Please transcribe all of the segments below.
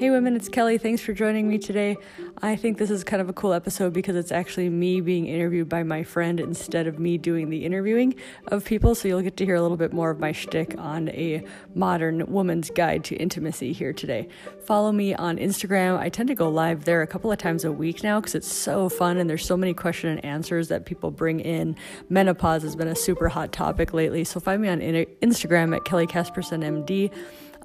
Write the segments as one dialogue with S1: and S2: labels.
S1: Hey, women, it's Kelly. Thanks for joining me today. I think this is kind of a cool episode because it's actually me being interviewed by my friend instead of me doing the interviewing of people. So you'll get to hear a little bit more of my shtick on a modern woman's guide to intimacy here today. Follow me on Instagram. I tend to go live there a couple of times a week now because it's so fun and there's so many question and answers that people bring in. Menopause has been a super hot topic lately. So find me on Instagram at Kelly Casperson MD.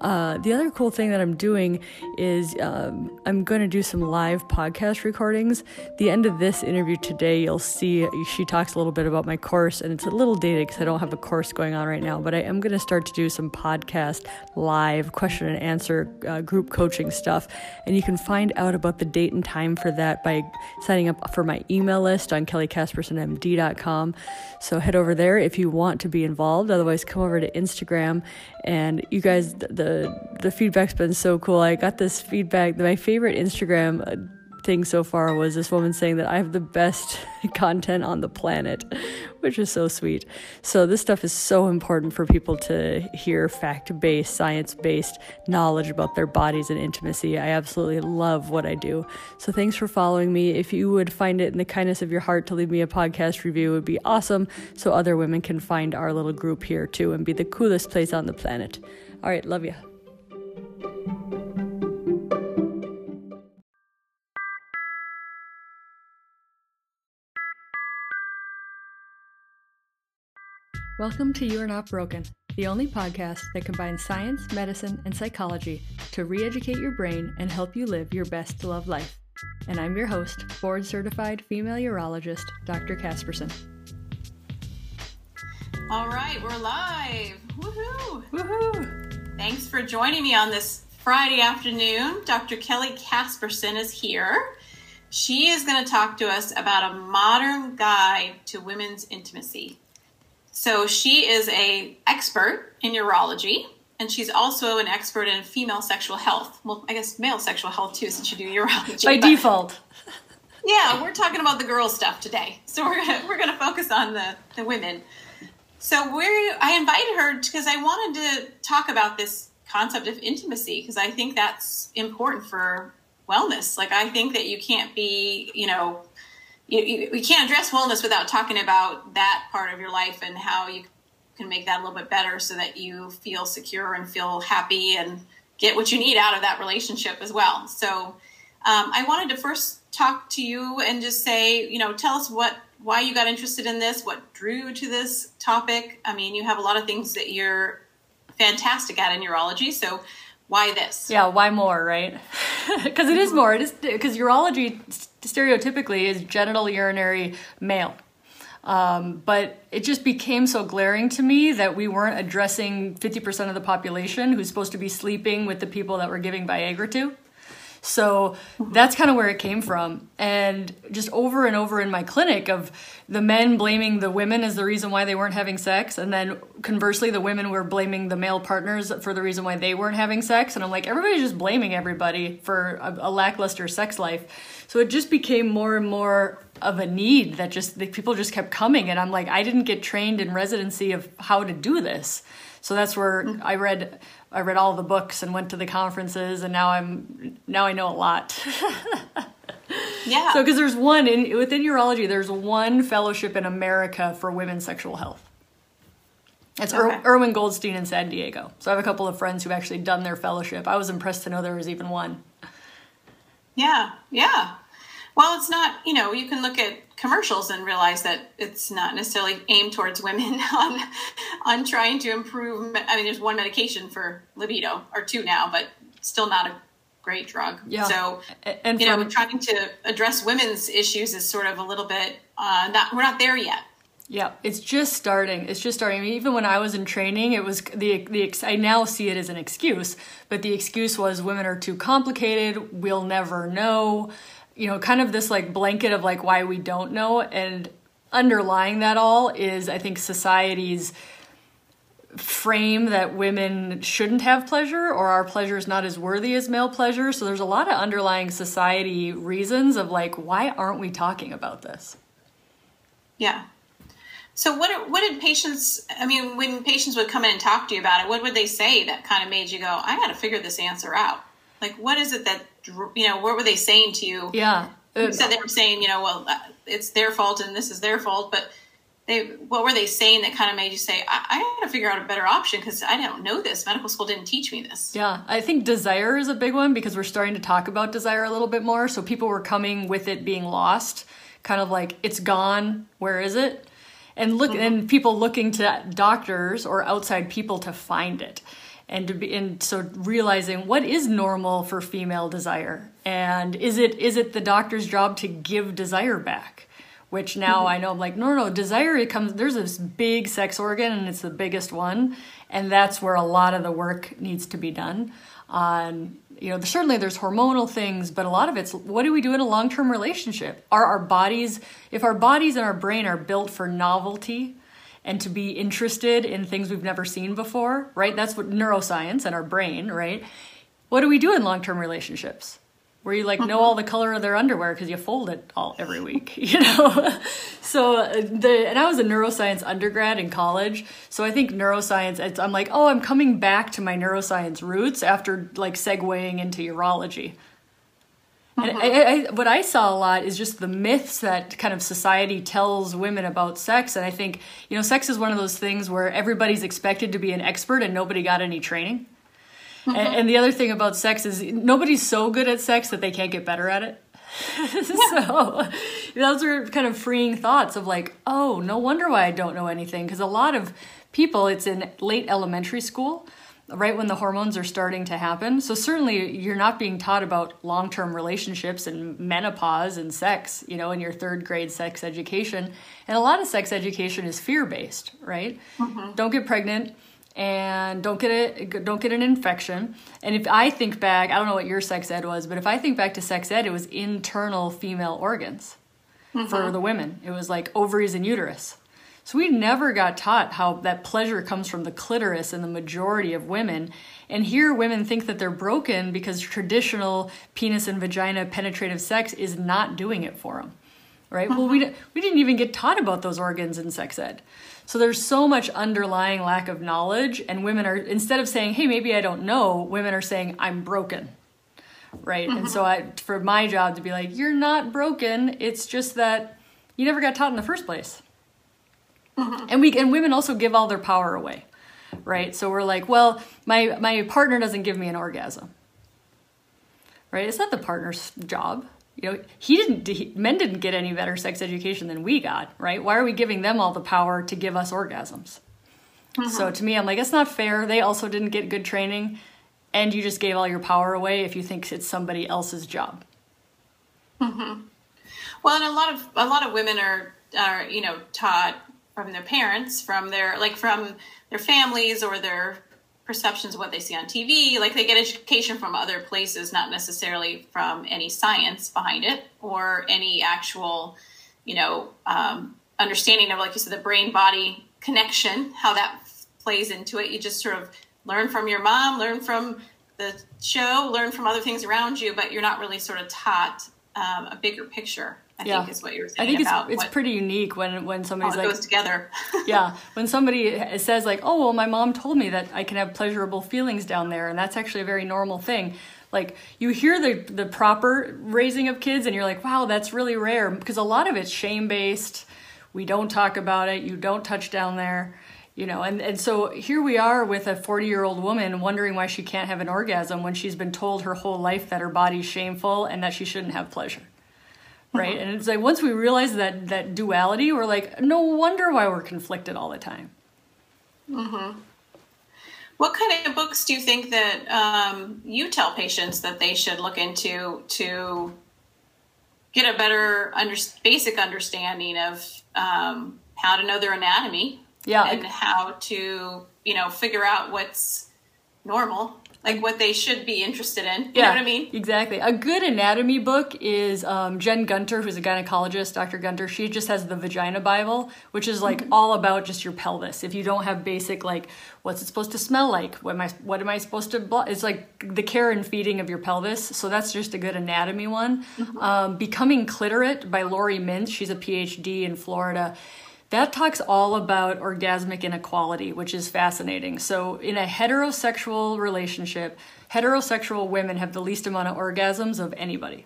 S1: Uh, the other cool thing that I'm doing is um, I'm going to do some live podcast recordings. The end of this interview today, you'll see she talks a little bit about my course, and it's a little dated because I don't have a course going on right now, but I am going to start to do some podcast live question and answer uh, group coaching stuff. And you can find out about the date and time for that by signing up for my email list on kellycaspersonmd.com. So head over there if you want to be involved. Otherwise, come over to Instagram and you guys the the the feedback's been so cool. I got this feedback. My favorite Instagram uh, thing so far was this woman saying that I have the best content on the planet, which is so sweet. So, this stuff is so important for people to hear fact based, science based knowledge about their bodies and intimacy. I absolutely love what I do. So, thanks for following me. If you would find it in the kindness of your heart to leave me a podcast review, it would be awesome so other women can find our little group here too and be the coolest place on the planet. All right, love you. Welcome to You Are Not Broken, the only podcast that combines science, medicine, and psychology to re educate your brain and help you live your best to love life. And I'm your host, board certified female urologist, Dr. Casperson.
S2: All right, we're live. Woohoo!
S1: Woohoo!
S2: Thanks for joining me on this Friday afternoon. Dr. Kelly Casperson is here. She is going to talk to us about a modern guide to women's intimacy. So she is a expert in urology, and she's also an expert in female sexual health. Well, I guess male sexual health too, since you do urology.
S1: By but, default.
S2: Yeah, we're talking about the girl stuff today, so we're gonna we're gonna focus on the the women. So we I invited her because I wanted to talk about this concept of intimacy because I think that's important for wellness. Like I think that you can't be, you know, you, you, you can't address wellness without talking about that part of your life and how you can make that a little bit better so that you feel secure and feel happy and get what you need out of that relationship as well. So um, I wanted to first talk to you and just say, you know, tell us what why you got interested in this, what drew you to this topic. I mean, you have a lot of things that you're fantastic at in urology, so why this?
S1: Yeah, why more, right? Because it is more. It is because urology stereotypically is genital urinary male. Um, but it just became so glaring to me that we weren't addressing 50% of the population who's supposed to be sleeping with the people that we're giving Viagra to. So that's kind of where it came from. And just over and over in my clinic of the men blaming the women as the reason why they weren't having sex. And then conversely, the women were blaming the male partners for the reason why they weren't having sex. And I'm like, everybody's just blaming everybody for a, a lackluster sex life. So it just became more and more of a need that just the people just kept coming. And I'm like, I didn't get trained in residency of how to do this. So that's where mm-hmm. I read I read all the books and went to the conferences, and now I'm now I know a lot.
S2: yeah.
S1: So because there's one in within urology, there's one fellowship in America for women's sexual health. It's okay. Ir- Irwin Goldstein in San Diego. So I have a couple of friends who've actually done their fellowship. I was impressed to know there was even one.
S2: Yeah, yeah. Well, it's not, you know, you can look at commercials and realize that it's not necessarily aimed towards women on on trying to improve I mean there's one medication for libido or two now, but still not a great drug.
S1: Yeah.
S2: So
S1: and
S2: you know, trying to address women's issues is sort of a little bit uh, not we're not there yet.
S1: Yeah, it's just starting. It's just starting. I mean, even when I was in training, it was the the I now see it as an excuse, but the excuse was women are too complicated. We'll never know you know, kind of this like blanket of like why we don't know. And underlying that all is, I think, society's frame that women shouldn't have pleasure or our pleasure is not as worthy as male pleasure. So there's a lot of underlying society reasons of like, why aren't we talking about this?
S2: Yeah. So what what did patients I mean when patients would come in and talk to you about it what would they say that kind of made you go I got to figure this answer out Like, what is it that you know? What were they saying to you?
S1: Yeah,
S2: you said they were saying, you know, well, uh, it's their fault and this is their fault, but they what were they saying that kind of made you say i, I got to figure out a better option because i don't know this. Medical school didn't teach me this.
S1: Yeah. I think desire is a big one because we're starting to talk about desire a little bit more. So people were coming with it being lost kind of like it's gone. Where is it? And look mm-hmm. and people looking to doctors or outside people to find it and to be and so realizing what is normal for female desire and is it is it the doctor's job to give desire back which now mm-hmm. I know I'm like, no, no, no, desire it comes there's this big sex organ and it's the biggest one. And that's where a lot of the work needs to be done. On you know, certainly there's hormonal things, but a lot of it's what do we do in a long term relationship? Are our bodies, if our bodies and our brain are built for novelty and to be interested in things we've never seen before, right? That's what neuroscience and our brain, right? What do we do in long term relationships? where you like know all the color of their underwear because you fold it all every week you know so uh, the and i was a neuroscience undergrad in college so i think neuroscience i'm like oh i'm coming back to my neuroscience roots after like segueing into urology and uh-huh. I, I, what I saw a lot is just the myths that kind of society tells women about sex. And I think, you know, sex is one of those things where everybody's expected to be an expert and nobody got any training and, mm-hmm. and, the other thing about sex is nobody's so good at sex that they can't get better at it. so those are kind of freeing thoughts of like, oh, no wonder why I don't know anything. Because a lot of people, it's in late elementary school, right when the hormones are starting to happen. So certainly you're not being taught about long term relationships and menopause and sex, you know, in your third grade sex education. And a lot of sex education is fear based, right? Mm-hmm. Don't get pregnant and don't get it don't get an infection and if i think back i don't know what your sex ed was but if i think back to sex ed it was internal female organs mm-hmm. for the women it was like ovaries and uterus so we never got taught how that pleasure comes from the clitoris in the majority of women and here women think that they're broken because traditional penis and vagina penetrative sex is not doing it for them right mm-hmm. well we, mm-hmm. we didn't even get taught about those organs in sex ed so there's so much underlying lack of knowledge, and women are, instead of saying, hey, maybe I don't know, women are saying, I'm broken. Right. Mm-hmm. And so I, for my job to be like, you're not broken. It's just that you never got taught in the first place. Mm-hmm. And we, and women also give all their power away. Right. So we're like, well, my, my partner doesn't give me an orgasm. Right. It's not the partner's job you know he didn't he, men didn't get any better sex education than we got right why are we giving them all the power to give us orgasms mm-hmm. so to me i'm like it's not fair they also didn't get good training and you just gave all your power away if you think it's somebody else's job
S2: mm-hmm. well and a lot of a lot of women are are you know taught from their parents from their like from their families or their perceptions of what they see on TV. Like they get education from other places, not necessarily from any science behind it or any actual, you know, um, understanding of, like you said, the brain body connection, how that plays into it. You just sort of learn from your mom, learn from the show, learn from other things around you, but you're not really sort of taught um, a bigger picture. I yeah. think is what you're saying. I think
S1: it's it's pretty unique when when somebody's like
S2: goes together.
S1: yeah, when somebody says like, "Oh well, my mom told me that I can have pleasurable feelings down there," and that's actually a very normal thing. Like you hear the the proper raising of kids, and you're like, "Wow, that's really rare," because a lot of it's shame based. We don't talk about it. You don't touch down there you know and, and so here we are with a 40 year old woman wondering why she can't have an orgasm when she's been told her whole life that her body's shameful and that she shouldn't have pleasure right? And it's like once we realize that that duality, we're like, no wonder why we're conflicted all the time.
S2: Mm-hmm. What kind of books do you think that um, you tell patients that they should look into to get a better under, basic understanding of um, how to know their anatomy?
S1: Yeah,
S2: and how to you know figure out what's normal like what they should be interested in. You yeah, know what I mean?
S1: Exactly. A good anatomy book is um, Jen Gunter, who's a gynecologist, Dr. Gunter. She just has the Vagina Bible, which is like mm-hmm. all about just your pelvis. If you don't have basic like what's it supposed to smell like, what am I what am I supposed to? Bl-? It's like the care and feeding of your pelvis. So that's just a good anatomy one. Mm-hmm. Um, Becoming Cliterate by Laurie Mintz. She's a PhD in Florida That talks all about orgasmic inequality, which is fascinating. So, in a heterosexual relationship, heterosexual women have the least amount of orgasms of anybody.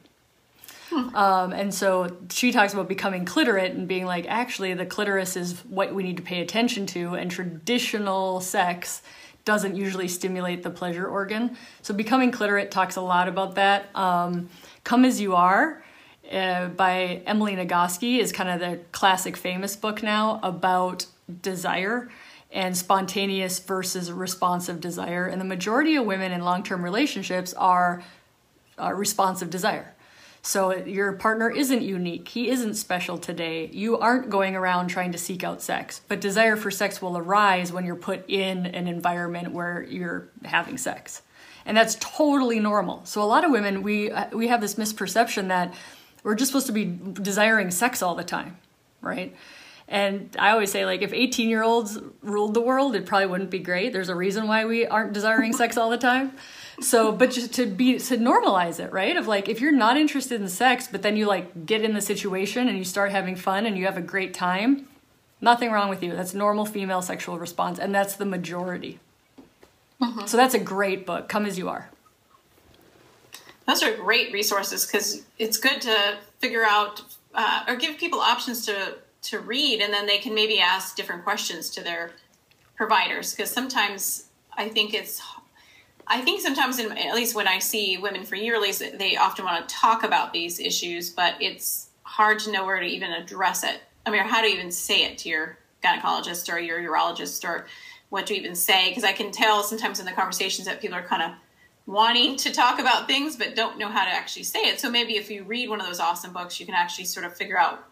S1: Um, and so she talks about becoming cliterate and being like, actually, the clitoris is what we need to pay attention to, and traditional sex doesn't usually stimulate the pleasure organ. So becoming cliterate talks a lot about that. Um, Come as You Are uh, by Emily Nagoski is kind of the classic famous book now about desire and spontaneous versus responsive desire. And the majority of women in long term relationships are, responsive desire. So your partner isn't unique. He isn't special today. You aren't going around trying to seek out sex. But desire for sex will arise when you're put in an environment where you're having sex. And that's totally normal. So a lot of women we we have this misperception that we're just supposed to be desiring sex all the time, right? And I always say, like, if 18 year olds ruled the world, it probably wouldn't be great. There's a reason why we aren't desiring sex all the time. So, but just to be, to normalize it, right? Of like, if you're not interested in sex, but then you like get in the situation and you start having fun and you have a great time, nothing wrong with you. That's normal female sexual response. And that's the majority. Mm-hmm. So that's a great book. Come as you are.
S2: Those are great resources because it's good to figure out uh, or give people options to to read, and then they can maybe ask different questions to their providers. Because sometimes I think it's I think sometimes, in, at least when I see women for yearlies, they often want to talk about these issues, but it's hard to know where to even address it. I mean, how to even say it to your gynecologist or your urologist or what to even say. Because I can tell sometimes in the conversations that people are kind of wanting to talk about things but don't know how to actually say it. So maybe if you read one of those awesome books, you can actually sort of figure out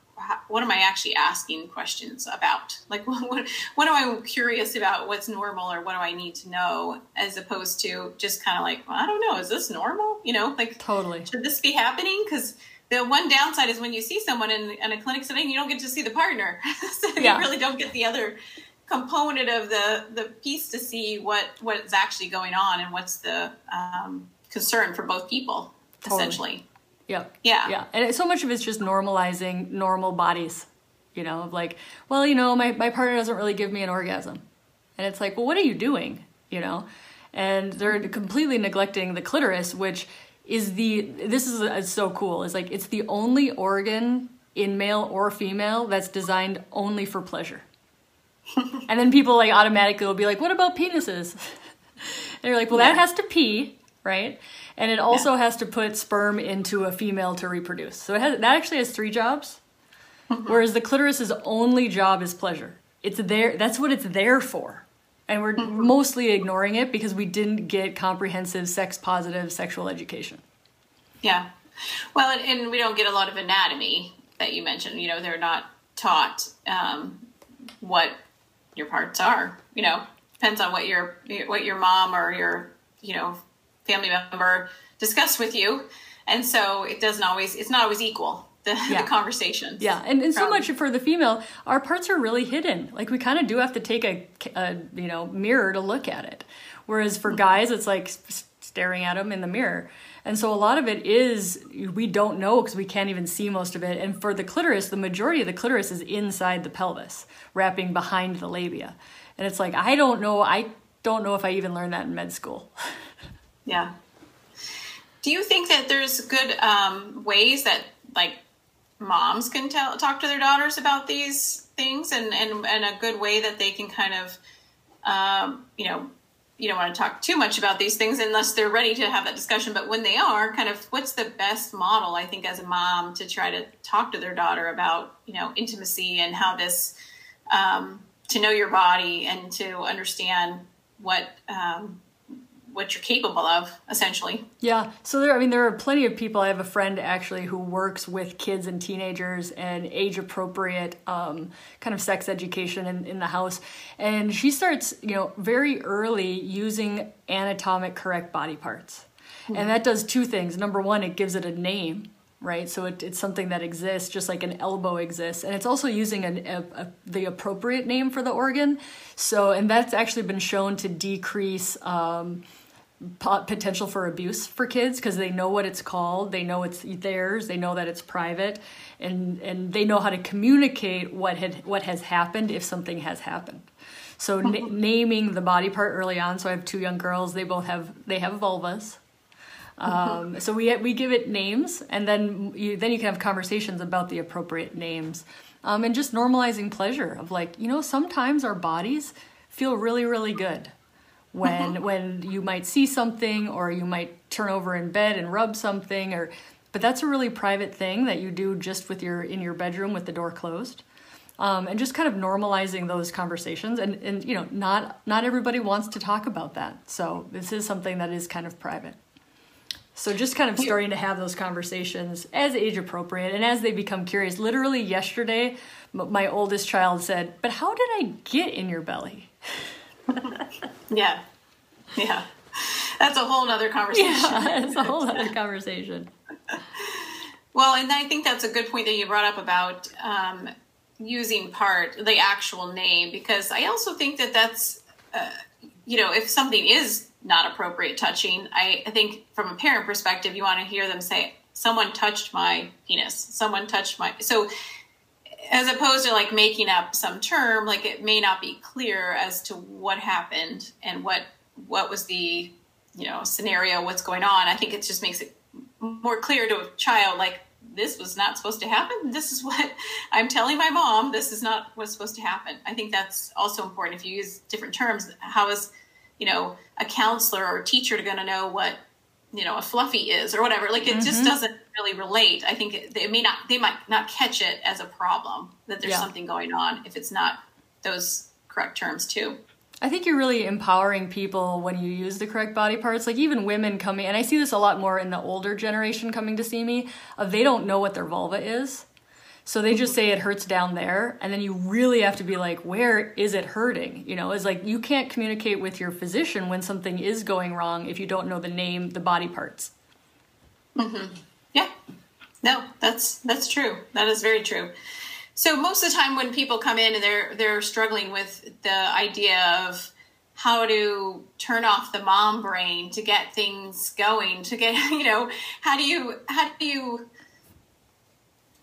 S2: what am I actually asking questions about? Like, what, what, what am I curious about? What's normal, or what do I need to know? As opposed to just kind of like, well, I don't know, is this normal? You know, like,
S1: totally,
S2: should this be happening? Because the one downside is when you see someone in, in, a clinic setting, you don't get to see the partner, so yeah. you really don't get the other component of the the piece to see what what's actually going on and what's the um, concern for both people, totally. essentially.
S1: Yeah.
S2: Yeah.
S1: Yeah. And so much of it's just normalizing normal bodies, you know, of like, well, you know, my, my partner doesn't really give me an orgasm. And it's like, well, what are you doing? You know? And they're completely neglecting the clitoris, which is the, this is, is so cool. It's like, it's the only organ in male or female that's designed only for pleasure. and then people like automatically will be like, what about penises? and you're like, well, yeah. that has to pee, right? and it also yeah. has to put sperm into a female to reproduce. So it has that actually has three jobs, mm-hmm. whereas the clitoris's only job is pleasure. It's there. That's what it's there for, and we're mm-hmm. mostly ignoring it because we didn't get comprehensive sex positive sexual education.
S2: Yeah, well, and, and, we don't get a lot of anatomy that you mentioned. You know, they're not taught um, what your parts are. You know, depends on what your what your mom or your you know family member discuss with you and so it doesn't always it's not always equal the, yeah. the conversations
S1: yeah and, and so much for the female our parts are really hidden like we kind of do have to take a, a, you know mirror to look at it whereas for mm-hmm. guys it's like staring at them in the mirror and so a lot of it is we don't know because we can't even see most of it. And for the clitoris the majority of the clitoris is inside the pelvis wrapping behind the labia. And it's like i don't know i don't know if i even learned that in med school.
S2: Yeah. Do you think that there's good um, ways that like moms can tell talk to their daughters about these things, and and and a good way that they can kind of, um, you know, you don't want to talk too much about these things unless they're ready to have that discussion. But when they are, kind of, what's the best model I think as a mom to try to talk to their daughter about you know intimacy and how this um, to know your body and to understand what um, what you're capable of essentially
S1: yeah so there i mean there are plenty of people i have a friend actually who works with kids and teenagers and age appropriate um, kind of sex education in, in the house and she starts you know very early using anatomic correct body parts mm-hmm. and that does two things number one it gives it a name right? So it, it's something that exists just like an elbow exists. And it's also using an, a, a, the appropriate name for the organ. So, and that's actually been shown to decrease um, potential for abuse for kids because they know what it's called they know it's theirs they know that it's private and and they know how to communicate what had what has happened if something has happened. So na- naming the body part early on so i have two young girls they both have they have vulvas. Um, so we we give it names and then you then you can have conversations about the appropriate names. Um, and just normalizing pleasure of like you know sometimes our bodies feel really really good when when you might see something or you might turn over in bed and rub something or but that's a really private thing that you do just with your in your bedroom with the door closed. Um, and just kind of normalizing those conversations and and you know not not everybody wants to talk about that. So this is something that is kind of private. So just kind of starting to have those conversations as age appropriate and as they become curious. Literally yesterday my oldest child said but how did i get in your belly
S2: yeah. Yeah. That's a whole other conversation.
S1: Yeah, it's a whole other conversation.
S2: well, and I think that's a good point that you brought up about um, using part, the actual name, because I also think that that's, uh, you know, if something is not appropriate touching, I, I think from a parent perspective, you want to hear them say, someone touched my penis, someone touched my, so as opposed to like making up some term like it may not be clear as to what happened and what what was the you know scenario what's going on. I think it just makes it more clear to a child like this was not supposed to happen. This is what i'm telling my mom. This is not what's supposed to happen. I think that's also important. If you use different terms how is you know a counselor or a teacher going to know what you know a fluffy is or whatever? Like it mm-hmm. just doesn't really relate i think they may not they might not catch it as a problem that there's yeah. something going on if it's not those correct terms too
S1: I think you're really empowering people when you use the correct body parts. Like even women coming, and I see this a lot more in the older generation coming to see me. Uh, they don't know what their vulva is, so they just say it hurts down there, and then you really have to be like, where is it hurting? You know, it's like you can't communicate with your physician when something is going wrong if you don't know the name, the body parts.
S2: Mm-hmm. Yeah. No, that's that's true. That is very true. So most of the time when people come in and they're they're struggling with the idea of how to turn off the mom brain to get things going, to get you know, how do you how do you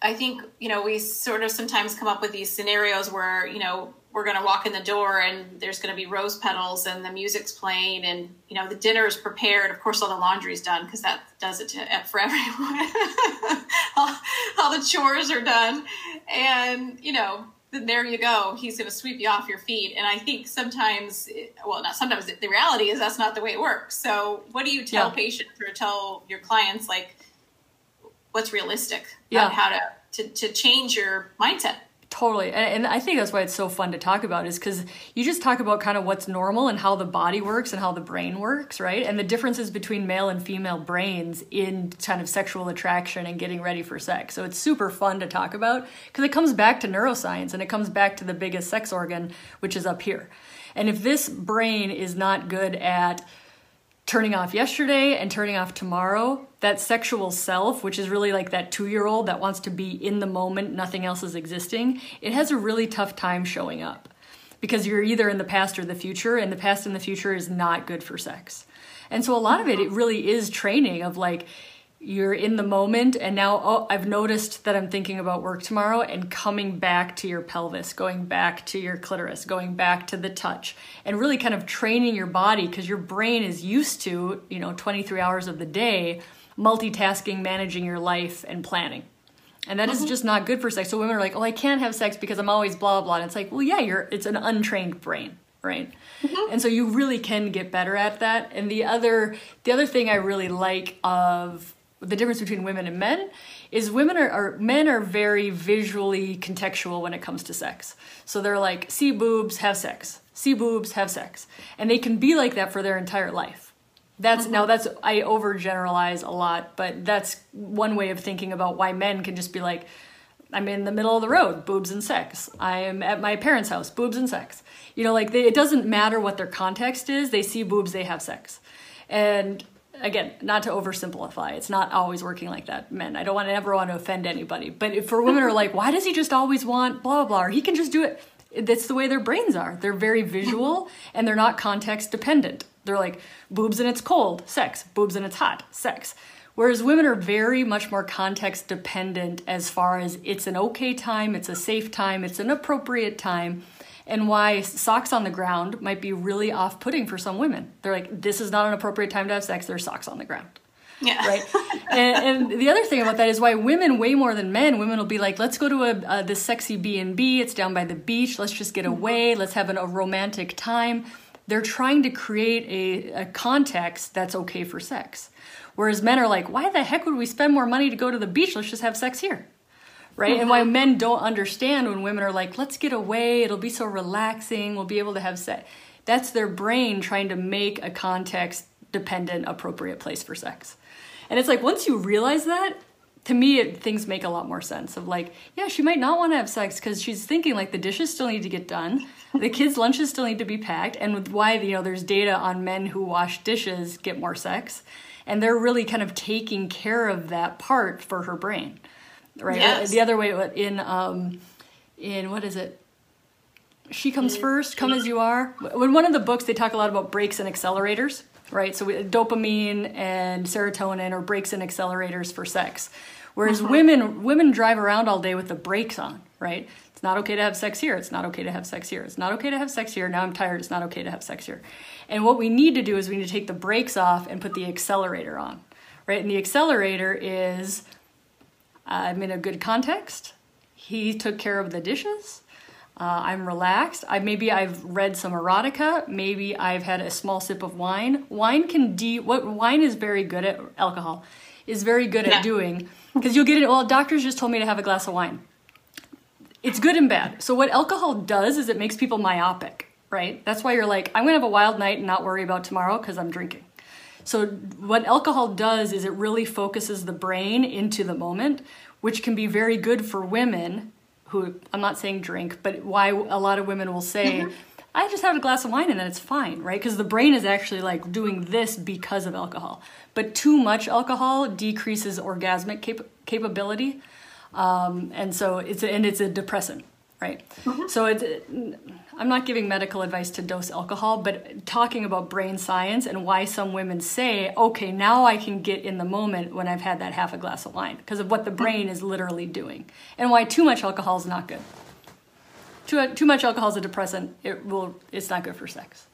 S2: I think, you know, we sort of sometimes come up with these scenarios where, you know, we're going to walk in the door and there's going to be rose petals and the music's playing and, you know, the dinner is prepared. Of course, all the laundry's done because that does it to, uh, for everyone. all, all the chores are done. And, you know, then there you go. He's going to sweep you off your feet. And I think sometimes, uh, well, not sometimes, the reality is that's not the way it works. So, what do you tell yeah. patients or tell your clients, like, what's realistic yeah. how to, to, to change your mindset.
S1: Totally. And, and, I think that's why it's so fun to talk about is because you just talk about kind of what's normal and how the body works and how the brain works, right? And the differences between male and female brains in kind of sexual attraction and getting ready for sex. So it's super fun to talk about because it comes back to neuroscience and it comes back to the biggest sex organ, which is up here. And if this brain is not good at turning off yesterday and turning off tomorrow, that sexual self, which is really like that two year old that wants to be in the moment, nothing else is existing, it has a really tough time showing up because you're either in the past or the future, and the past and the future is not good for sex. And so a lot of it, it really is training of like, you're in the moment and now oh i've noticed that i'm thinking about work tomorrow and coming back to your pelvis going back to your clitoris going back to the touch and really kind of training your body because your brain is used to you know 23 hours of the day multitasking managing your life and planning. And that mm-hmm. is just not good for sex. So women are like oh i can't have sex because i'm always blah blah blah. And it's like well yeah you're it's an untrained brain right? Mm-hmm. and so you really can get better at that. And the other the other thing i really like of the difference between women and men is women are, are, men are very visually contextual when it comes to sex. So they're like, see boobs, have sex. See boobs, have sex. And they can be like that for their entire life. That's mm-hmm. now that's I overgeneralize a lot, but that's one way of thinking about why men can just be like, I'm in the middle of the road, boobs and sex. I am at my parents' house, boobs and sex. You know, like they, it doesn't matter what their context is. They see boobs, they have sex, and again, not to oversimplify, it's not always working like that. Men, I don't want to ever want to offend anybody, but if for women are like, why does he just always want blah blah blah, or he can just do it. That's the way their brains are. They're very visual and they're not context dependent. They're like boobs and it's cold, sex. Boobs and it's hot, sex. Whereas women are very much more context dependent as far as it's an okay time, it's a safe time, it's an appropriate time, and why socks on the ground might be really off putting for some women. They're like, this is not an appropriate time to have sex, there's socks on the ground.
S2: Yeah.
S1: Right. and, and, the other thing about that is why women, way more than men, women will be like, let's go to a, uh, this sexy B and B. It's down by the beach. Let's just get away. Let's have an, a romantic time. They're trying to create a, a context that's okay for sex. Whereas men are like, why the heck would we spend more money to go to the beach? Let's just have sex here. Right? And why mm-hmm. men don't understand when women are like, let's get away. It'll be so relaxing. We'll be able to have sex. That's their brain trying to make a context dependent, appropriate place for sex. And it's like, once you realize that, to me, it, things make a lot more sense of like, yeah, she might not want to have sex because she's thinking like the dishes still need to get done, the kids' lunches still need to be packed, and with why, you know, there's data on men who wash dishes get more sex and they're really kind of taking care of that part for her brain right? Yes. the other way in um in what is it? She comes first come as you are. When one of the books they talk a lot about brakes and accelerators right? So we, dopamine and serotonin are brakes and accelerators for sex. Whereas uh-huh. women women drive around all day with the brakes on right? It's not okay to have sex here. It's not okay to have sex here. It's not okay to have sex here. Now i'm tired. It's not okay to have sex here. And what we need to do is we need to take the brakes off and put the accelerator on, right? And the accelerator is I'm in a good context. He took care of the dishes. Uh, I'm relaxed. I maybe I've read some erotica. Maybe I've had a small sip of wine. Wine can de what wine is very good at alcohol is very good yeah. at doing because you'll get it. Well, doctors just told me to have a glass of wine. It's good and bad. So what alcohol does is it makes people myopic right? That's why you're like, I'm gonna have a wild night and not worry about tomorrow because I'm drinking. So, what alcohol does is it really focuses the brain into the moment, which can be very good for women who I'm not saying drink, but why a lot of women will say, mm-hmm. I just have a glass of wine and then it's fine, right? Because the brain is actually like doing this because of alcohol. But too much alcohol decreases orgasmic cap- capability. Um, and so it's a, and it's a depressant, right? Mm-hmm. So it's I'm not giving medical advice to dose alcohol, but talking about brain science and why some women say, okay, now I can get in the moment when I've had that half a glass of wine because of what the brain is literally doing, and why too much alcohol is not good. Too, too much alcohol is a depressant. It will. It's not good for sex.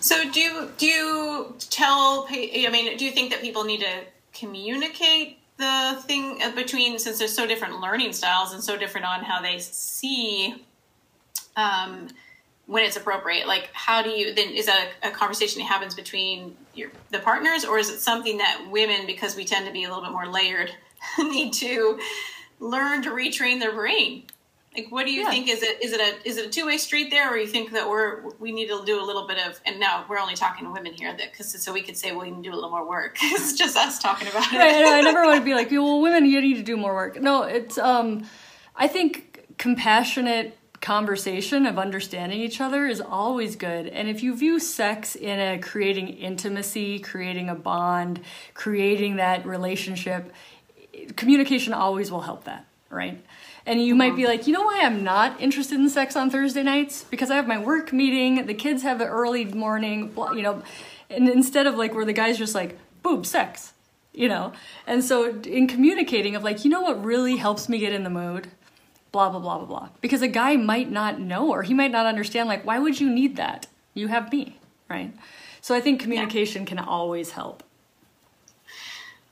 S2: So do you, do you tell? I mean, do you think that people need to communicate the thing uh, between since there's so different learning styles and so different on how they see um, when it's appropriate like how do you then is that a, a, conversation that happens between your the partners or is it something that women because we tend to be a little bit more layered need to learn to retrain their brain? Like what do you yeah. think is it is it a is it a two-way street there or you think that we're we need to do a little bit of and now we're only talking to women here that because so we could say well, we can do a little more work. It's just us talking about it.
S1: Right, I never want to be like well women you need to do more work. No it's um i think compassionate conversation of understanding each other is always good. And if you view sex in a creating intimacy, creating a bond, creating that relationship, communication always will help that, right? And you might be mm-hmm. like, you know why I'm not interested in sex on Thursday nights? Because I have my work meeting, the kids have an early morning, you know, and instead of like where the guy's just like, boob, sex, you know? And so in communicating of like, you know what really helps me get in the mood? Blah blah blah blah blah. Because a guy might not know or he might not understand like why would you need that? You have me right? So i think communication yeah. can always help.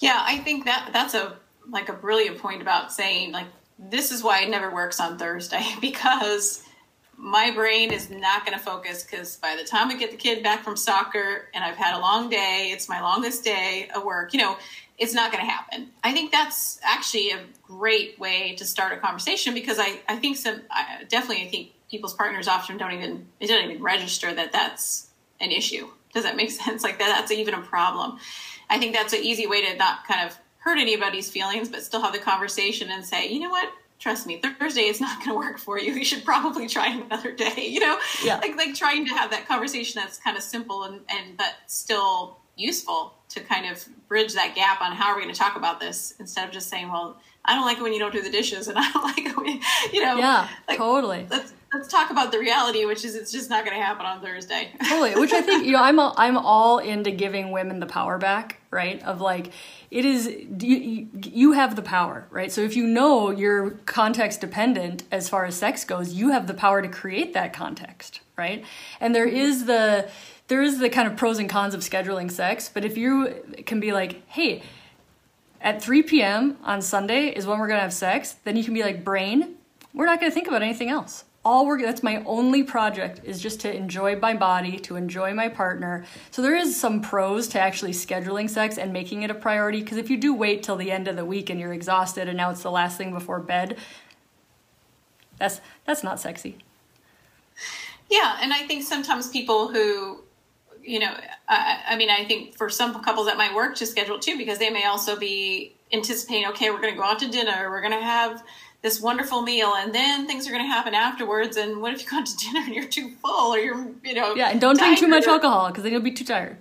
S2: Yeah i think that that's a like a brilliant point about saying like this is why it never works on thursday because my brain is not going to focus because by the time I get the kid back from soccer and I've had a long day, it's my longest day of work, you know, it's not going to happen. I think that's actually a great way to start a conversation because I, I think some, I, definitely, I think people's partners often don't even, they don't even register that that's an issue. Does that make sense? Like that, that's even a problem. I think that's an easy way to not kind of hurt anybody's feelings, but still have the conversation and say, you know what? Trust me, Thursday is not going to work for you. You should probably try another day. You know, yeah. like like trying to have that conversation that's kind of simple and and but still useful to kind of bridge that gap on how are we going to talk about this instead of just saying, well, I don't like it when you don't do the dishes and I don't like it when, you know.
S1: Yeah,
S2: like,
S1: totally.
S2: Let's, let's talk about the reality, which is it's just not going to happen on Thursday.
S1: totally. Which I think, you know, I'm, all, I'm all into giving women the power back, right? Of like, it is, you, you have the power, right? So if you know you're context dependent as far as sex goes, you have the power to create that context, right? And there is the, there is the kind of pros and cons of scheduling sex, but if you can be like, hey, at 3 p.m. on Sunday is when we're gonna have sex, then you can be like, brain, we're not gonna think about anything else. All we're that's my only project is just to enjoy my body, to enjoy my partner. So there is some pros to actually scheduling sex and making it a priority because if you do wait till the end of the week and you're exhausted and now it's the last thing before bed, that's that's not sexy.
S2: Yeah, and I think sometimes people who you know, I, I, mean, I think for some couples that might work to schedule too, because they may also be anticipating, okay, we're going to go out to dinner, we're going to have this wonderful meal, and then things are going to happen afterwards. And what if you go out to dinner and you're too full, or you're, you know,
S1: yeah, and don't drink too much alcohol because then you'll be too tired.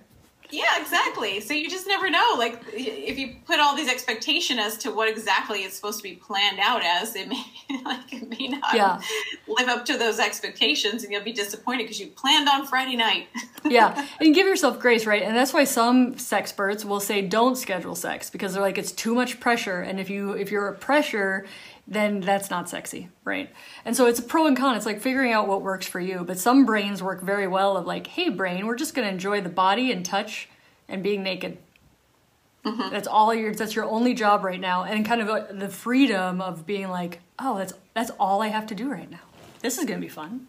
S2: Yeah, exactly. So you just never know. Like if you put all these expectation as to what exactly it's supposed to be planned out as, it may like it may not yeah. live up to those expectations, and you'll be disappointed because you planned on Friday night.
S1: yeah, and give yourself grace, right? And that's why some sexperts will say don't schedule sex because they're like it's too much pressure, and if you if you're a pressure then that's not sexy, right? And so it's a pro and con. It's like figuring out what works for you. But some brains work very well of like, hey, brain, we're just going to enjoy the body and touch and being naked. Mm-hmm. That's all your. That's your only job right now, and kind of uh, the freedom of being like, oh, that's that's all I have to do right now. This is going to be fun,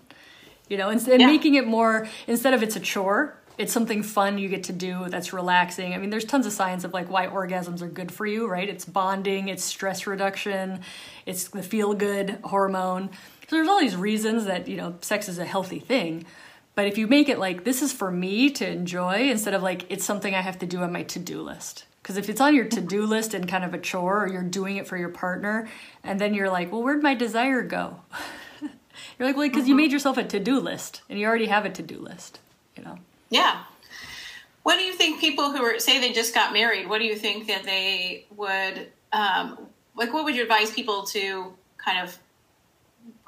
S1: you know. And, and yeah. making it more instead of it's a chore, it's something fun you get to do that's relaxing. I mean, there's tons of science of like why orgasms are good for you, right? It's bonding, it's stress reduction, it's the feel good hormone. So there's all these reasons that, you know, sex is a healthy thing. But if you make it like this is for me to enjoy instead of like it's something I have to do on my to-do list. Because if it's on your to-do list and kind of a chore or you're doing it for your partner and then you're like, "Well, where'd my desire go?" you're like, "Well, because you mm-hmm. made yourself a to-do list and you already have a to-do list." You know.
S2: Yeah. What do you think people who are say they just got married? What do you think that they would um, like? What would you advise people to kind of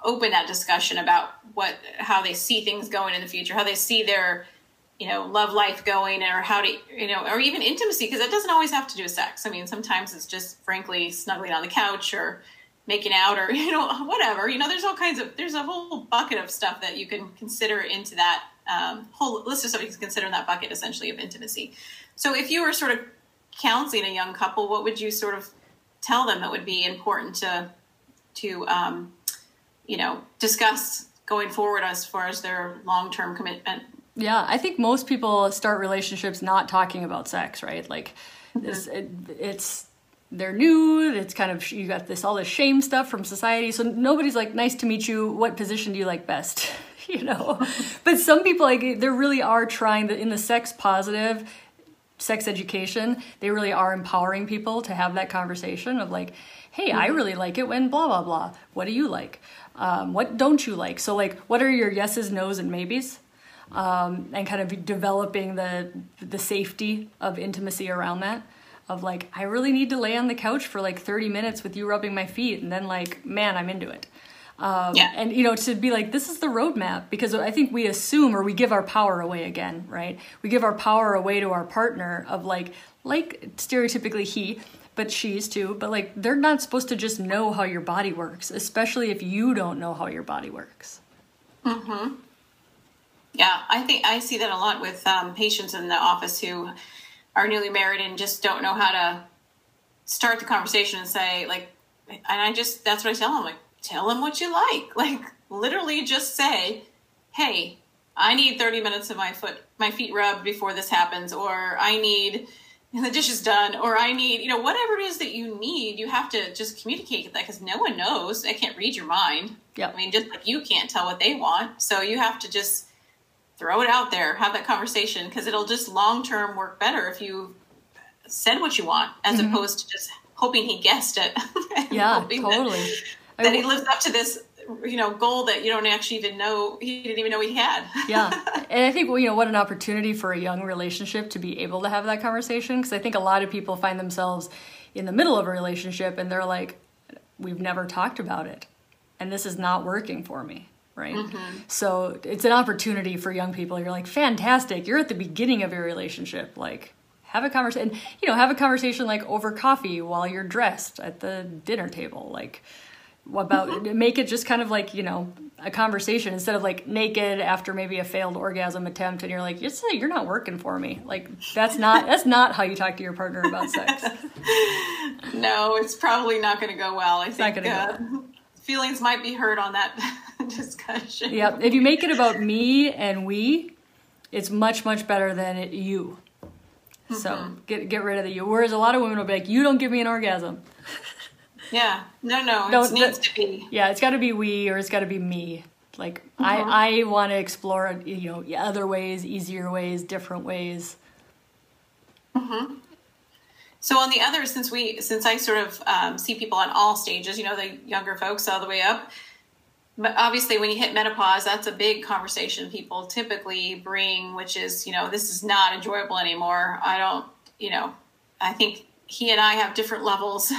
S2: open that discussion about what how they see things going in the future, how they see their you know love life going, or how to you know, or even intimacy because it doesn't always have to do with sex. I mean, sometimes it's just frankly snuggling on the couch or making out or you know whatever. You know, there's all kinds of there's a whole bucket of stuff that you can consider into that um, whole list of stuff you can consider in that bucket essentially of intimacy. So if you were sort of counseling a young couple, what would you sort of tell them that would be important to to um, you know discuss going forward as far as their long term commitment?
S1: Yeah, I think most people start relationships not talking about sex, right? Like mm-hmm. it's, it, it's they're new. It's kind of you got this all this shame stuff from society. So nobody's like, "Nice to meet you. What position do you like best?" you know? But some people like they really are trying the in the sex positive sex education they really are empowering people to have that conversation of like hey i really like it when blah blah blah. What do you like? Um, what don't you like? So like what are your yeses nos and maybes? Um, and kind of developing the the safety of intimacy around that of like i really need to lay on the couch for like 30 minutes with you rubbing my feet and then like man i'm into it um, yeah. And, you know, to be like, this is the roadmap, because I think we assume or we give our power away again, right? We give our power away to our partner of like, like stereotypically he, but she's too, but like they're not supposed to just know how your body works, especially if you don't know how your body works.
S2: Mm-hmm. Yeah, I think I see that a lot with um, patients in the office who are newly married and just don't know how to start the conversation and say like, and I just that's what I tell them like tell them what you like. Like literally just say, "Hey, I need 30 minutes of my foot my feet rubbed before this happens or I need the dishes done or I need, you know, whatever it is that you need, you have to just communicate that cuz no one knows. I can't read your mind.
S1: Yeah.
S2: I mean, just like you can't tell what they want. So you have to just throw it out there, have that conversation because it'll just long term work better if you said what you want as mm-hmm. opposed to just hoping he guessed it.
S1: yeah, totally.
S2: that he lives up to this you know goal that you don't actually even know he didn't even know he had.
S1: yeah, and I think well, you know what an opportunity for a young relationship to be able to have that conversation because I think a lot of people find themselves in the middle of a relationship and they're like, we've never talked about it, and this is not working for me. Right. Mm-hmm. So it's an opportunity for young people. You're like, fantastic. You're at the beginning of your relationship. Like, have a conversation you know have a conversation like over coffee while you're dressed at the dinner table like about make it just kind of like you know a conversation instead of like naked after maybe a failed orgasm attempt and you're like you're, you're not working for me. Like that's not that's not how you talk to your partner about sex.
S2: No it's probably not going to go well. I it's think uh, well. feelings might be hurt on that discussion.
S1: Yep. If you make it about me and we it's much much better than it, you. Mm-hmm. so get get rid of the you. Whereas a lot of women will be like you don't give me an orgasm
S2: yeah. No, no. no it needs to be.
S1: Yeah, it's got to be we or it's got to be me. Like mm-hmm. I, I want to explore, you know, other ways, easier ways, different ways.
S2: Mm-hmm. So on the other, since we, since I sort of um, see people on all stages, you know, the younger folks all the way up, but obviously when you hit menopause, that's a big conversation people typically bring, which is, you know, this is not enjoyable anymore. I don't, you know, I think he and I have different levels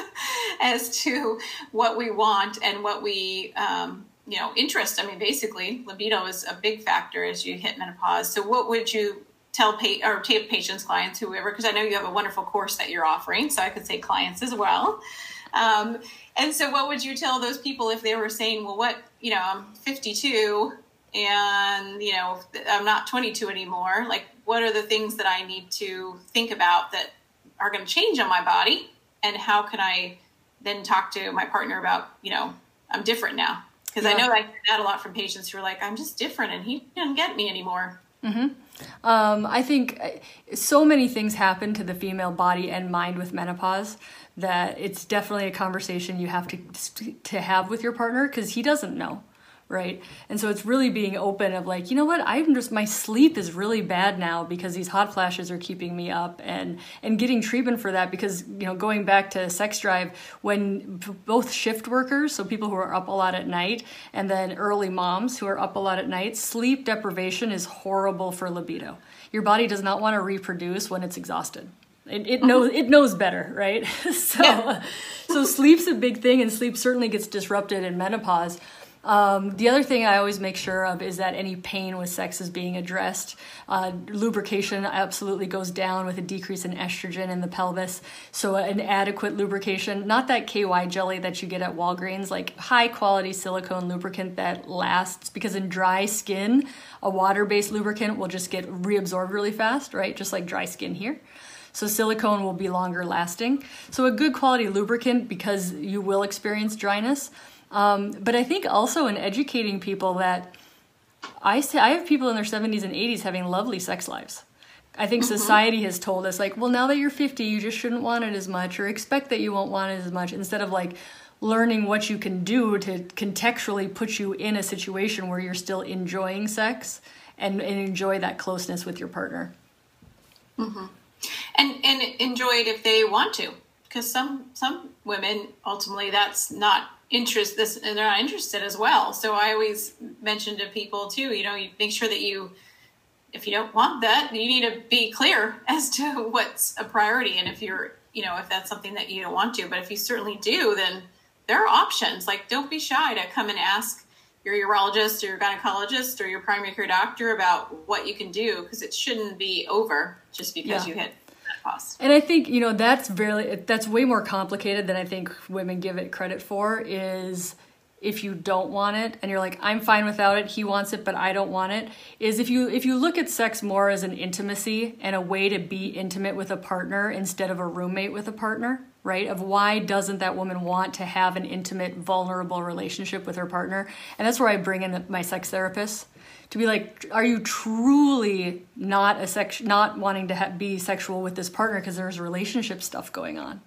S2: as to what we want and what we, um, you know, interest. I mean, basically, libido is a big factor as you hit menopause. So, what would you tell pa- or patients, clients, whoever? Because I know you have a wonderful course that you're offering, so I could say clients as well. Um, and so, what would you tell those people if they were saying, "Well, what you know, I'm 52 and you know, I'm not 22 anymore. Like, what are the things that I need to think about that are going to change on my body and how can i then talk to my partner about you know i'm different now because yeah. i know i get that a lot from patients who are like i'm just different and he doesn't get me anymore
S1: mm-hmm. um, i think uh, so many things happen to the female body and mind with menopause that it's definitely a conversation you have to to have with your partner because he doesn't know right? And so it's really being open of like, you know what, I'm just my sleep is really bad now because these hot flashes are keeping me up and and getting treatment for that because you know going back to sex drive when both shift workers, so people who are up a lot at night and then early moms who are up a lot at night, sleep deprivation is horrible for libido. Your body does not want to reproduce when it's exhausted. It, it uh-huh. knows it knows better, right? so yeah. so sleep's a big thing and sleep certainly gets disrupted in menopause. Um, the other thing I always make sure of is that any pain with sex is being addressed. Uh, lubrication absolutely goes down with a decrease in estrogen in the pelvis. So, an adequate lubrication, not that KY jelly that you get at Walgreens, like high quality silicone lubricant that lasts, because in dry skin, a water based lubricant will just get reabsorbed really fast, right? Just like dry skin here. So silicone will be longer lasting. So a good quality lubricant because you will experience dryness. Um, but I think also in educating people that I say I have people in their 70s and 80s having lovely sex lives. I think mm-hmm. society has told us like, well, now that you're 50, you just shouldn't want it as much or expect that you won't want it as much instead of like learning what you can do to contextually put you in a situation where you're still enjoying sex and, and enjoy that closeness with your partner.
S2: Mm-hmm. And and enjoy it if they want to, because some some women ultimately that's not interest this and they're not interested as well. So i always mention to people too you know you make sure that you if you don't want that you need to be clear as to what's a priority. And if you're you know if that's something that you don't want to but if you certainly do then there are options. Like don't be shy to come and ask your urologist or your gynecologist or your primary care doctor about what you can do because it shouldn't be over just because yeah. you hit
S1: cost. And I think you know that's very that's way more complicated than I think women give it credit for. Is if you don't want it and you're like i'm fine without it he wants it but i don't want it is if you if you look at sex more as an intimacy and a way to be intimate with a partner instead of a roommate with a partner right of why doesn't that woman want to have an intimate vulnerable relationship with her partner and that's where i bring in my sex therapist to be like are you truly not a sex not wanting to ha- be sexual with this partner because there's relationship stuff going on?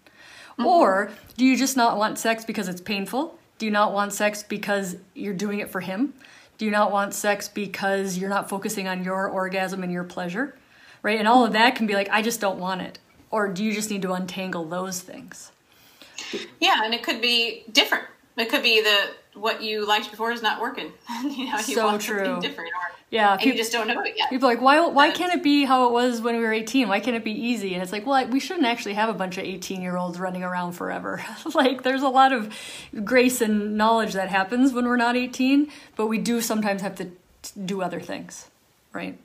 S1: Mm-hmm. or do you just not want sex because it's painful? Do you not want sex because you're doing it for him? Do you not want sex because you're not focusing on your orgasm and your pleasure? Right? And all of that can be like i just don't want it. Or do you just need to untangle those things?
S2: Yeah and it could be different. It could be the what you liked before is not working. you know, you
S1: So
S2: want
S1: true.
S2: something different, or
S1: Yeah,
S2: and
S1: peop-
S2: you just don't know it yet.
S1: People are like, why, why can't it be how it was when we were 18? Why can't it be easy? And it's like, well, I- we shouldn't actually have a bunch of 18 year olds running around forever. like, there's a lot of grace and knowledge that happens when we're not 18, but we do sometimes have to t- do other things, right?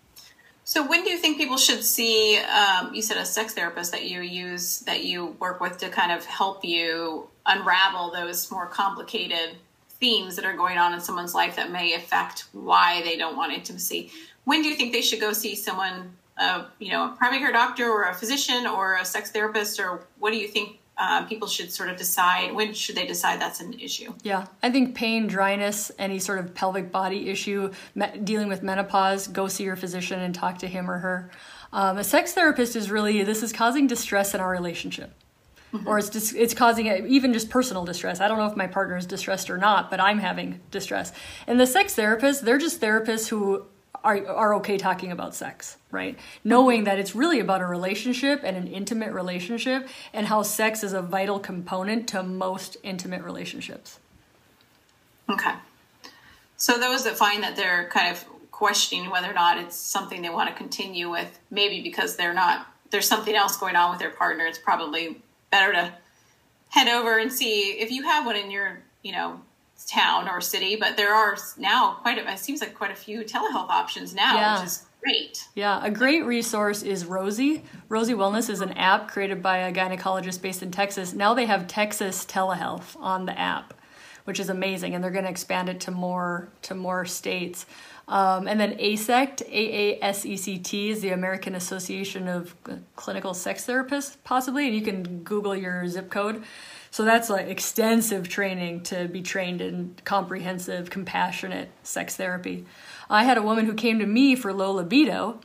S2: So when do you think people should see? Um, you said a sex therapist that you use that you work with to kind of help you unravel those more complicated themes that are going on in someone's life that may affect why they don't want intimacy. When do you think they should go see someone, uh, you know, a primary care doctor or a physician or a sex therapist, or what do you think uh, people should sort of decide? When should they decide that's an issue?
S1: Yeah, I think pain, dryness, any sort of pelvic body issue, me- dealing with menopause, go see your physician and talk to him or her. Um, a sex therapist is really this is causing distress in our relationship, Mm-hmm. or it's just, it's causing a, even just personal distress. I don't know if my partner is distressed or not, but I'm having distress. And the sex therapist, they're just therapists who are, are okay talking about sex, right? Mm-hmm. Knowing that it's really about a relationship and an intimate relationship, and how sex is a vital component to most intimate relationships.
S2: Okay. So those that find that they're kind of questioning whether or not it's something they want to continue with, maybe because they're not there's something else going on with their partner, it's probably better to head over and see if you have one in your, you know, town or city, but there are now quite a it seems like quite a few telehealth options now,
S1: Yeah.
S2: which is great.
S1: Yeah, a great resource is Rosy. Rosy Wellness is an app created by a gynecologist based in Texas. Now they have Texas telehealth on the app, which is amazing, and they're going to expand it to more to more states. Um, and then ASECT, A A S E C T, is the American Association of Clinical Sex Therapists, possibly, and you can Google your zip code. So that's like extensive training to be trained in comprehensive, compassionate sex therapy. I had a woman who came to me for low libido,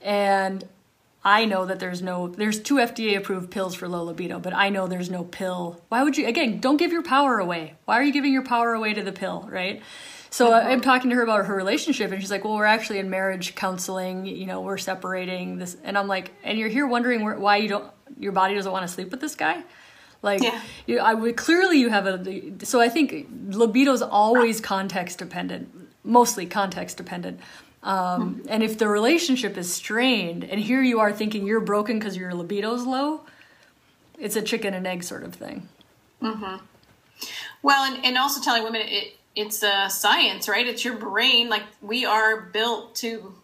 S1: and I know that there's no there's two FDA approved pills for low libido, but I know there's no pill. Why would you again, don't give your power away. Why are you giving your power away to the pill, right? So I- I'm talking to her about her relationship and she's like, "Well, we're actually in marriage counseling, you know, we're separating this." And I'm like, "And you're here wondering where, why you don't your body doesn't want to sleep with this guy?" Like,
S2: Yeah.
S1: you, I would clearly you have a. So I think libido is always context dependent, mostly context dependent. Um, and if the relationship is strained, and here you are thinking you're broken because your libido's low, it's a chicken and egg sort of thing.
S2: Well, and, and also telling women it it's a science, right? It's your brain. Like we are built to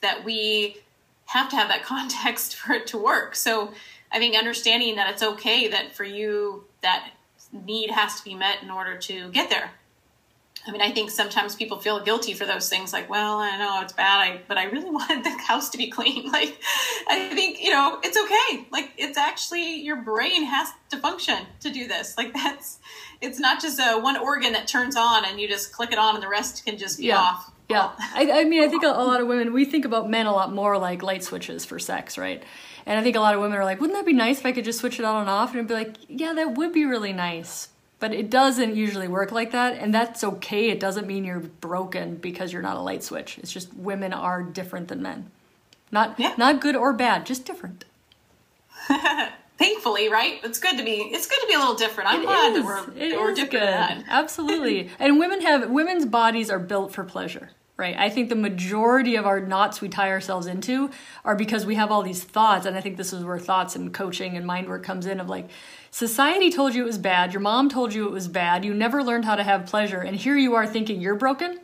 S2: that we have to have that context for it to work. So I think understanding that it's okay that for you that need has to be met in order to get there. I mean, I think sometimes people feel guilty for those things, like, well, I know it's bad, I, but I really wanted the house to be clean. Like, I think you know, it's okay. Like, it's actually your brain has to function to do this. Like, that's it's not just a one organ that turns on and you just click it on and the rest can just be
S1: Yeah.
S2: off.
S1: Yeah, I, I mean, I think a, a lot of women we think about men a lot more like light switches for sex, right? And I think a lot of women are like, "Wouldn't that be nice if I could just switch it on and off?" And it'd be like, "Yeah, that would be really nice." But it doesn't usually work like that, and that's okay. It doesn't mean you're broken because you're not a light switch. It's just women are different than men. Not
S2: Yeah.
S1: not good or bad, just different.
S2: Thankfully, right? It's good to be. It's good to be a little different. I'm
S1: It
S2: glad
S1: is.
S2: that we're,
S1: It
S2: that we're different
S1: good. Absolutely. and women have women's bodies are built for pleasure, right? I think the majority of our knots we tie ourselves into are because we have all these thoughts, and I think this is where thoughts and coaching and mind work comes in. Of like, society told you it was bad, your mom told you it was bad, you never learned how to have pleasure, and here you are thinking you're broken,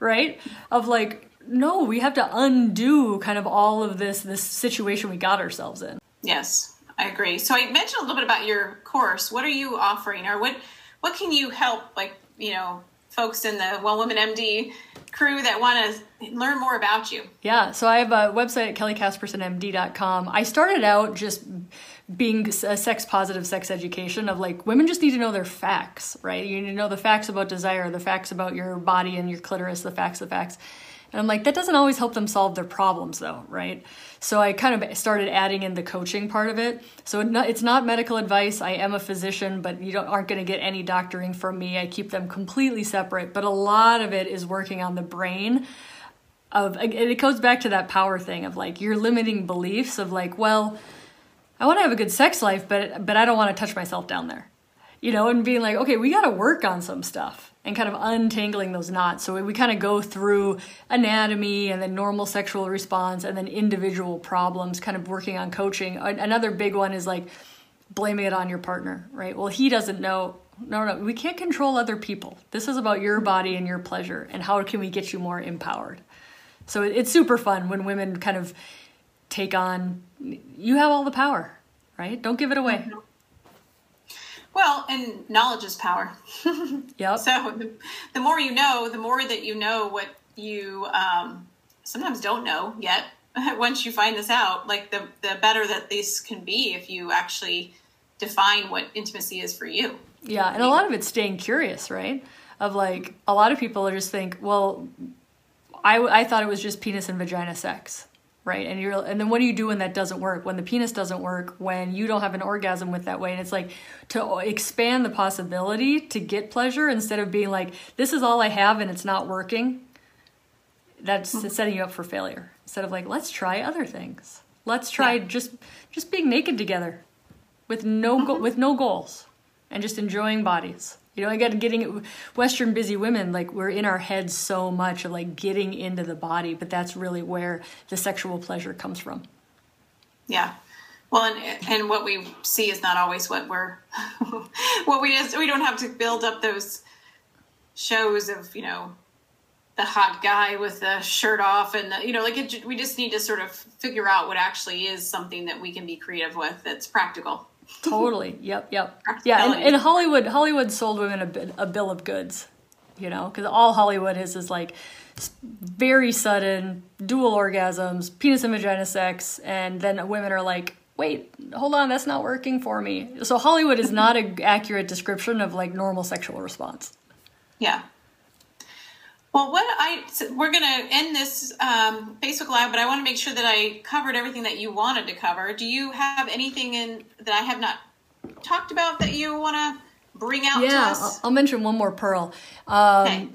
S1: right? Of like. No, we have to undo kind of all of this this situation we got ourselves in.
S2: Yes, I agree. So I mentioned a little bit about your course. What are you offering, or what what can you help, like you know, folks in the Well Woman MD crew that want to learn more about you?
S1: Yeah, so I have a website at kellycaspersonmd.com. I started out just being a sex positive sex education of like women just need to know their facts, right? You need to know the facts about desire, the facts about your body and your clitoris, the facts, the facts. And I'm like, that doesn't always help them solve their problems though, right? So I kind of started adding in the coaching part of it. So it's not medical advice. I am a physician, but you don't, aren't going to get any doctoring from me. I keep them completely separate. But a lot of it is working on the brain of it goes back to that power thing of like your limiting beliefs of like well i want to have a good sex life but but i don't want to touch myself down there you know and being like okay we got to work on some stuff and kind of untangling those knots. So we kind of go through anatomy and then normal sexual response and then individual problems, kind of working on coaching. Another big one is like blaming it on your partner, right? Well, he doesn't know. No, no, we can't control other people. This is about your body and your pleasure, and how can we get you more empowered? So it's super fun when women kind of take on. You have all the power, right? Don't give it away. Mm-hmm.
S2: Well, and knowledge is power.
S1: yep.
S2: So the, the, more you know, the more that you know what you um, sometimes don't know yet. Once you find this out, like the the better that this can be if you actually define what intimacy is for you.
S1: Yeah, and a lot of it's staying curious, right? Of like a lot of people just think, well, I I thought it was just penis and vagina sex right and you're and then what do you do when that doesn't work when the penis doesn't work when you don't have an orgasm with that way and it's like to expand the possibility to get pleasure instead of being like this is all i have and it's not working that's mm-hmm. setting you up for failure instead of like let's try other things let's try yeah. just just being naked together with no mm-hmm. with no goals and just enjoying bodies you know, again, getting Western busy women, like we're in our heads so much of like getting into the body, but that's really where the sexual pleasure comes from.
S2: Yeah. Well, and, and what we see is not always what we're, what we just, we don't have to build up those shows of, you know, the hot guy with the shirt off and the, you know, like it, we just need to sort of figure out what actually is something that we can be creative with that's practical
S1: totally. Yep. Yep. Yeah. And, and, Hollywood, Hollywood sold women a, a bill of goods, you know, because all Hollywood is is like very sudden dual orgasms, penis and vagina sex, and then women are like, wait, hold on, that's not working for me. So Hollywood is not an accurate description of like normal sexual response.
S2: Yeah. Well, what I we're going to end this um, Facebook Live, but I want to make sure that I covered everything that you wanted to cover. Do you have anything in that I have not talked about that you want to bring out?
S1: Yeah, I'll, I'll, mention one more pearl. Um, okay.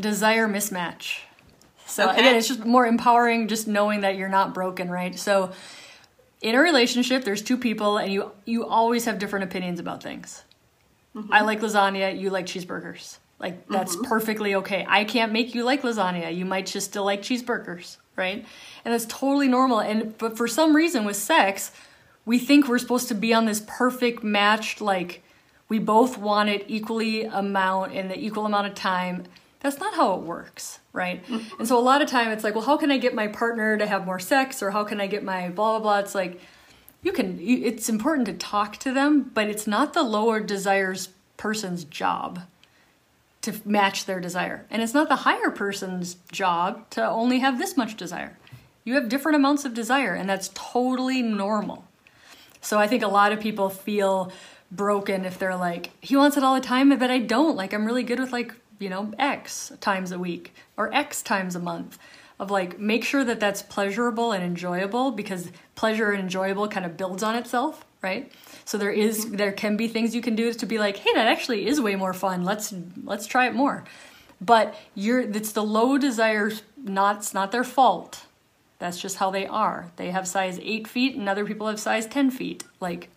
S1: Desire mismatch. So okay. again, it's just more empowering, just knowing that you're not broken, right? So in a relationship, there's two people, and you you always have different opinions about things. Mm-hmm. I like lasagna. You like cheeseburgers like that's mm-hmm. perfectly okay. I can't make you like lasagna. You might just still like cheeseburgers, right? And that's totally normal. And but for some reason with sex, we think we're supposed to be on this perfect matched like we both want it equally amount in the equal amount of time. That's not how it works, right? Mm-hmm. And so a lot of time it's like, well, how can I get my partner to have more sex or how can I get my blah blah blah? It's like you can it's important to talk to them, but it's not the lower desires person's job to match their desire. And it's not the higher person's job to only have this much desire. You have different amounts of desire, and that's totally normal. So I think a lot of people feel broken if they're like, he wants it all the time, but I don't. Like, I'm really good with like, you know, X times a week or X times a month. Of like, make sure that that's pleasurable and enjoyable because pleasure and enjoyable kind of builds on itself, right? So there is there can be things you can do to be like, hey, that actually is way more fun. Let's let's try it more. But you're it's the low desire not it's not their fault. That's just how they are. They have size eight feet and other people have size ten feet. Like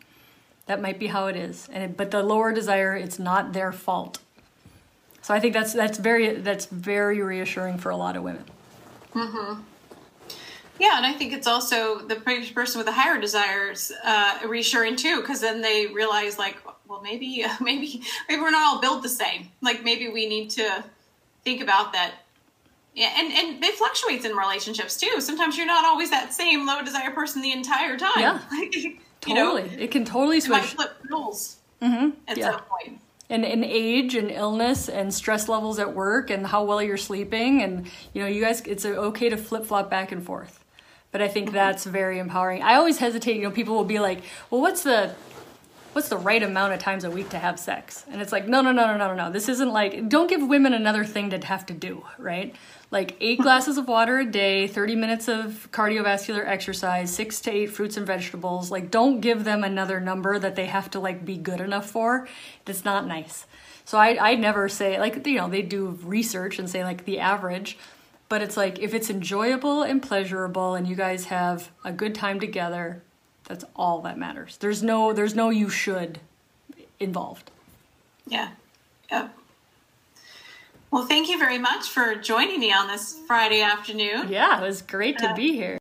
S1: that might be how it is. And it, but the lower desire, it's not their fault. So I think that's that's very that's very reassuring for a lot of women.
S2: Mm-hmm. Yeah, and I think it's also the person with the higher desires uh, reassuring too, because then they realize like, well, maybe, maybe, maybe we're not all built the same. Like maybe we need to think about that. Yeah, and and it fluctuates in relationships too. Sometimes you're not always that same low desire person the entire time.
S1: Yeah, like, totally. Know, it can totally switch.
S2: Might flip roles
S1: mm-hmm.
S2: at
S1: yeah.
S2: some point
S1: and, and age and illness and stress levels at work and how well you're sleeping and you know you guys it's okay to flip flop back and forth but I think that's very empowering. I always hesitate, you know, people will be like, "Well, what's the what's the right amount of times a week to have sex?" And it's like, "No, no, no, no, no, no. This isn't like don't give women another thing to have to do, right? Like 8 hmm. glasses of water a day, 30 minutes of cardiovascular exercise, 6 to 8 fruits and vegetables. Like don't give them another number that they have to like be good enough for. It's not nice. So I I never say like you know, they do research and say like the average but it's like if it's enjoyable and pleasurable and you guys have a good time together, that's all that matters. There's no there's no you should involved.
S2: Yeah. Yep. Well, thank you very much for joining me on this Friday afternoon.
S1: Yeah, it was great to
S2: Uh,
S1: be here.